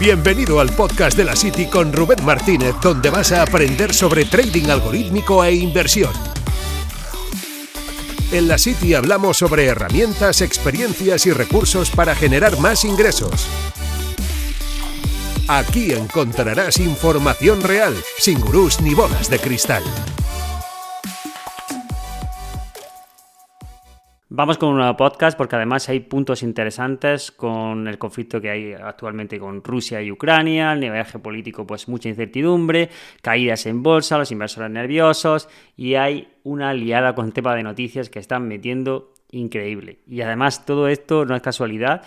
Bienvenido al podcast de la City con Rubén Martínez, donde vas a aprender sobre trading algorítmico e inversión. En la City hablamos sobre herramientas, experiencias y recursos para generar más ingresos. Aquí encontrarás información real, sin gurús ni bolas de cristal. Vamos con un nuevo podcast porque además hay puntos interesantes con el conflicto que hay actualmente con Rusia y Ucrania, el nivel geopolítico pues mucha incertidumbre, caídas en bolsa, los inversores nerviosos y hay una liada con tema de noticias que están metiendo increíble. Y además todo esto no es casualidad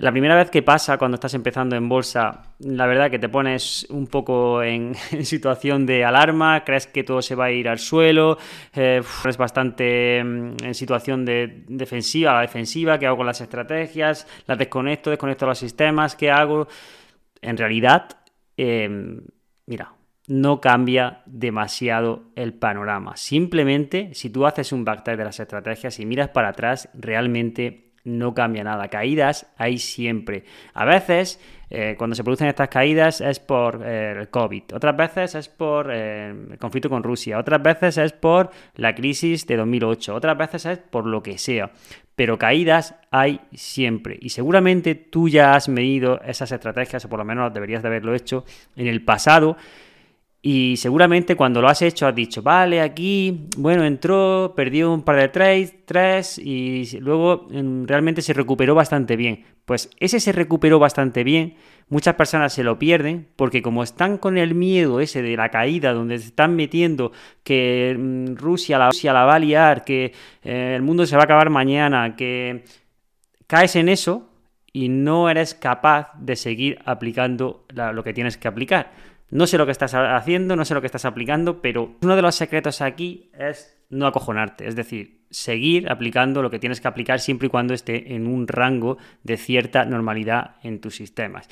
la primera vez que pasa cuando estás empezando en bolsa, la verdad que te pones un poco en, situación de alarma, crees que todo se va a ir al suelo, eh, es bastante mm, en situación de defensiva, la defensiva, ¿qué hago con las estrategias? Las desconecto, desconecto los sistemas, ¿qué hago? En realidad, em, mira, no cambia demasiado el panorama. Simplemente, si tú haces un backtest de las estrategias y miras para atrás, realmente no cambia nada. Caídas hay siempre. A veces, eh, cuando se producen estas caídas es por eh, el COVID, otras veces es por eh, el conflicto con Rusia, otras veces es por la crisis de 2008, otras veces es por lo que sea. Pero caídas hay siempre. Y seguramente tú ya has medido esas estrategias, o por lo menos deberías de haberlo hecho en el pasado. Y seguramente cuando lo has hecho has dicho, vale, aquí, bueno, entró, perdió un par de trades, tres, y luego mm, realmente se recuperó bastante bien. Pues ese se recuperó bastante bien, muchas personas se lo pierden, porque como están con el miedo ese de la caída, donde se están metiendo que mm, Rusia la, Rusia la va a liar, que eh, el mundo se va a acabar mañana, que caes en eso y no eres capaz de seguir aplicando lo que tienes que aplicar. No sé lo que estás haciendo, no sé lo que estás aplicando, pero uno de los secretos aquí es no acojonarte, es decir, seguir aplicando lo que tienes que aplicar siempre y cuando esté en un rango de cierta normalidad en tus sistemas.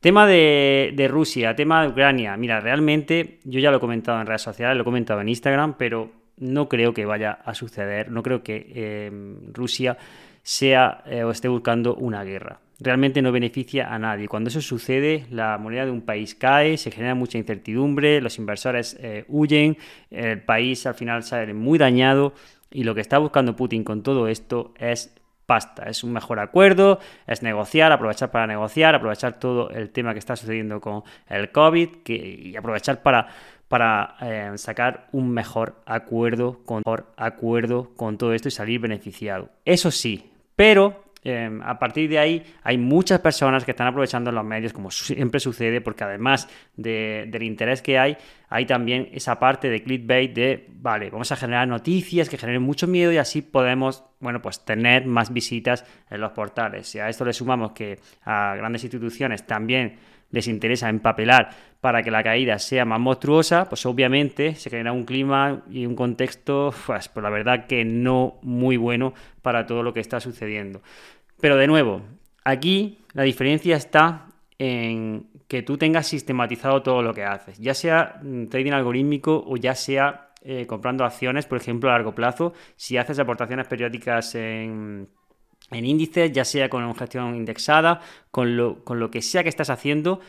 Tema de, Rusia, tema de Ucrania. Mira, realmente yo ya lo he comentado en redes sociales, lo he comentado en Instagram, pero no creo que vaya a suceder, no creo que eh, Rusia sea eh, o esté buscando una guerra realmente no beneficia a nadie. Cuando eso sucede, la moneda de un país cae, se genera mucha incertidumbre, los inversores eh, huyen, el país al final sale muy dañado y lo que está buscando Putin con todo esto es pasta, es un mejor acuerdo, es negociar, aprovechar para negociar, aprovechar todo el tema que está sucediendo con el COVID y aprovechar para para eh, sacar un mejor acuerdo con, mejor acuerdo con todo esto y salir beneficiado. Eso sí, pero Em, a partir de ahí hay muchas personas que están aprovechando los medios, como siempre sucede, porque además del interés que hay, hay también esa parte de clickbait de, vale, vamos a generar noticias que generen mucho miedo y así podemos, bueno, pues tener más visitas en los portales. Si a esto le sumamos que a grandes instituciones también les interesa empapelar para que la caída sea más monstruosa, pues obviamente se genera un clima y un contexto, pues, pues la verdad que no muy bueno para todo lo que está sucediendo. Pero de nuevo, aquí la diferencia está en que tú tengas sistematizado todo lo que haces, ya sea mm, trading algorítmico o ya sea eh, comprando acciones, por ejemplo, a largo plazo, si haces aportaciones periódicas en, en índices, ya sea con gestión indexada, con lo, que sea que estás haciendo,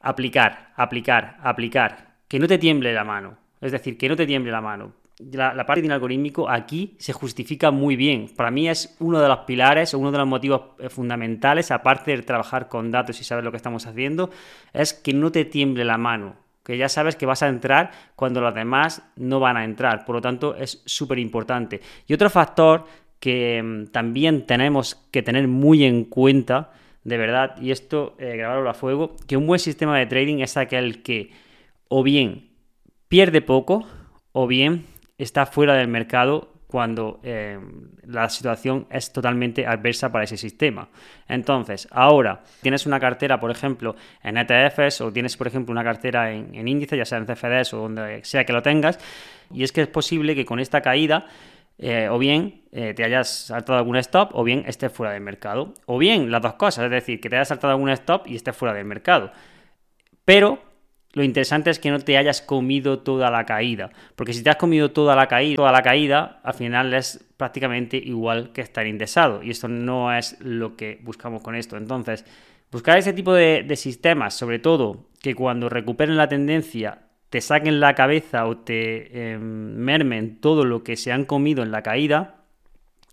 aplicar, aplicar, aplicar, que no te tiemble la mano, es decir, que no te tiemble la mano la, parte de algorítmico aquí se justifica muy bien. Para mí es uno de los pilares uno de los motivos eh, fundamentales, aparte de trabajar con datos y saber lo que estamos haciendo, es que no te tiemble la mano. Que ya sabes que vas a entrar cuando los demás no van a entrar. Por lo tanto, es súper importante. Y otro factor que mm, también tenemos que tener muy en cuenta, de verdad, y esto eh, grabarlo a fuego, que un buen sistema de trading es aquel que o bien pierde poco o bien está fuera del mercado cuando eh, la situación es totalmente adversa para ese sistema. Entonces, ahora tienes una cartera, por ejemplo, en ETFs o tienes, por ejemplo, una cartera en, en índice, ya sea en CFDs o donde sea que lo tengas, y es que es posible que con esta caída eh, o bien eh, te hayas saltado algún stop o bien estés fuera del mercado. O bien las dos cosas, es decir, que te hayas saltado algún stop y estés fuera del mercado. Pero lo interesante es que no te hayas comido toda la caída, porque si te has comido toda la caída, toda la caída, al final es prácticamente igual que estar indexado y esto no es lo que buscamos con esto. Entonces, Buscar ese tipo de, sistemas, sobre todo que cuando recuperen la tendencia te saquen la cabeza o te em, mermen todo lo que se han comido en la caída,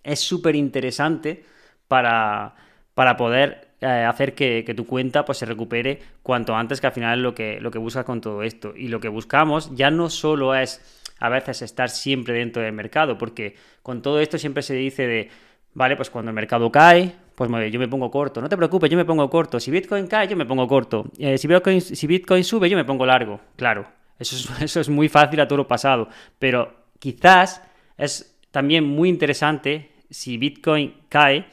es súper interesante para, para poder eh, hacer que, tu cuenta pues, se recupere cuanto antes, que al final es lo que, lo que buscas con todo esto. Y lo que buscamos ya no solo es a veces estar siempre dentro del mercado, porque con todo esto siempre se dice de, vale, pues cuando el mercado cae, pues yo me pongo corto. No te preocupes, yo me pongo corto. Si Bitcoin cae, yo me pongo corto. Eh, si, Bitcoin, sube, yo me pongo largo. Claro, eso es, eso es muy fácil a todo lo pasado. Pero quizás es también muy interesante si Bitcoin cae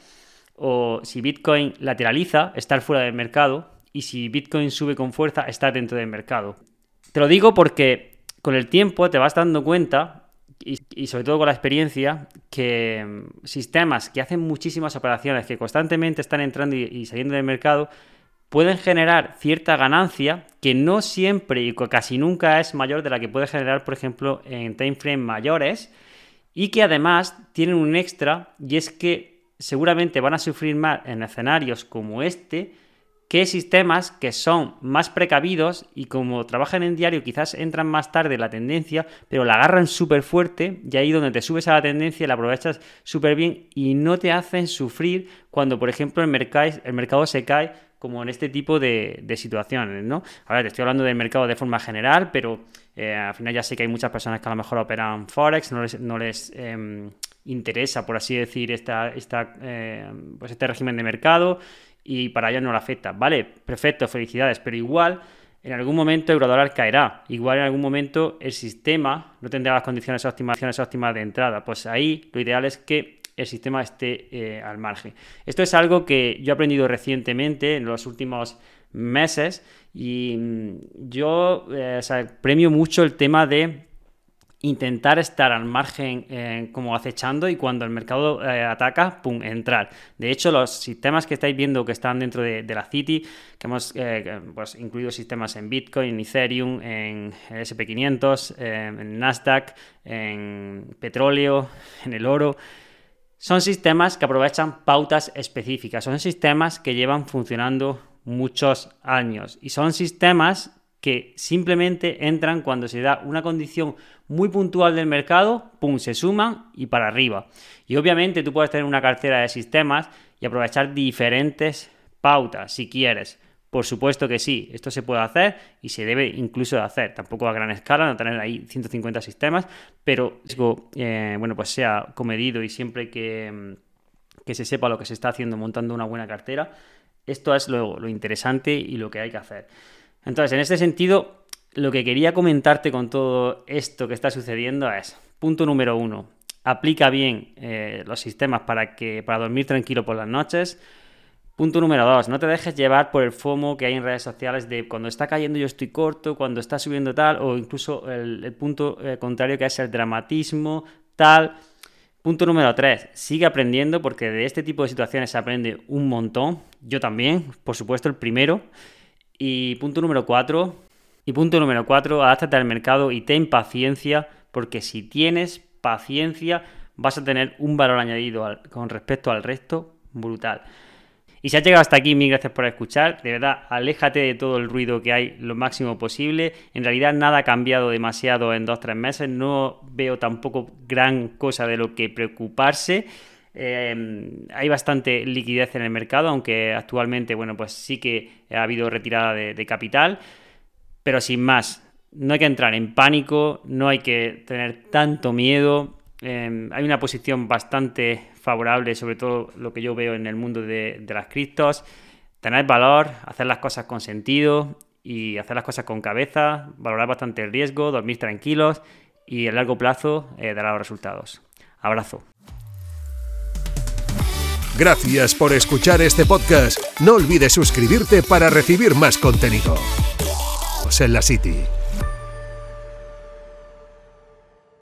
o si Bitcoin lateraliza, estar fuera del mercado. Y si Bitcoin sube con fuerza, estar dentro del mercado. Te lo digo porque con el tiempo te vas dando cuenta y, sobre todo con la experiencia, que mm, sistemas que hacen muchísimas operaciones, que constantemente están entrando y, saliendo del mercado, pueden generar cierta ganancia que no siempre y casi nunca es mayor de la que puede generar, por ejemplo, en timeframes mayores y que además tienen un extra y es que seguramente van a sufrir más en escenarios como este que sistemas que son más precavidos y como trabajan en diario quizás entran más tarde la tendencia, pero la agarran súper fuerte y ahí donde te subes a la tendencia la aprovechas súper bien y no te hacen sufrir cuando, por ejemplo, el mercado, el mercado se cae como en este tipo de, situaciones, ¿no? Ahora te estoy hablando del mercado de forma general, pero eh, al final ya sé que hay muchas personas que a lo mejor operan Forex, no les, no les em, interesa, por así decir, esta, esta, eh, pues este régimen de mercado y para ellos no le afecta. Vale, perfecto, felicidades, pero igual en algún momento el eurodólar caerá. Igual en algún momento el sistema no tendrá las condiciones óptimas, óptimas de entrada. Pues ahí lo ideal es que el sistema esté eh, al margen. Esto es algo que yo he aprendido recientemente en los últimos meses y mm, yo eh, premio mucho el tema de intentar estar al margen eh, como acechando y cuando el mercado eh, ataca, pum, entrar. De hecho, los sistemas que estáis viendo que están dentro de, la City, que hemos eh, pues, incluido sistemas en Bitcoin, en Ethereum, en SP500, en Nasdaq, en petróleo, en el oro, son sistemas que aprovechan pautas específicas, son sistemas que llevan funcionando muchos años y son sistemas que simplemente entran cuando se da una condición muy puntual del mercado, pum, se suman y para arriba. Y obviamente tú puedes tener una cartera de sistemas y aprovechar diferentes pautas si quieres. Por supuesto que sí, esto se puede hacer y se debe incluso de hacer. Tampoco a gran escala, no tener ahí 150 sistemas, pero eh, bueno, pues sea comedido y siempre que, que, se sepa lo que se está haciendo montando una buena cartera, esto es lo, lo interesante y lo que hay que hacer. Entonces, en este sentido, lo que quería comentarte con todo esto que está sucediendo es, punto número uno, aplica bien eh, los sistemas para, que, para dormir tranquilo por las noches. Punto número dos, no te dejes llevar por el FOMO que hay en redes sociales de cuando está cayendo yo estoy corto, cuando está subiendo tal, o incluso el, punto eh, contrario que es el dramatismo, tal. Punto número tres, sigue aprendiendo porque de este tipo de situaciones se aprende un montón. Yo también, por supuesto, el primero. Y punto número cuatro. Y punto número cuatro, adáptate al mercado y ten paciencia, porque si tienes paciencia vas a tener un valor añadido con respecto al resto brutal. Y si has llegado hasta aquí, mil gracias por escuchar. De verdad, aléjate de todo el ruido que hay lo máximo posible. En realidad nada ha cambiado demasiado en dos o tres meses. No veo tampoco gran cosa de lo que preocuparse. Em, hay bastante liquidez en el mercado, aunque actualmente, bueno, pues sí que ha habido retirada de, capital, pero sin más, no hay que entrar en pánico, no hay que tener tanto miedo. Em, hay una posición bastante favorable, sobre todo lo que yo veo en el mundo de, las criptos. Tener valor, hacer las cosas con sentido y hacer las cosas con cabeza, valorar bastante el riesgo, dormir tranquilos y a largo plazo eh, dará los resultados. Abrazo. Gracias por escuchar este podcast. No olvides suscribirte para recibir más contenido. en City.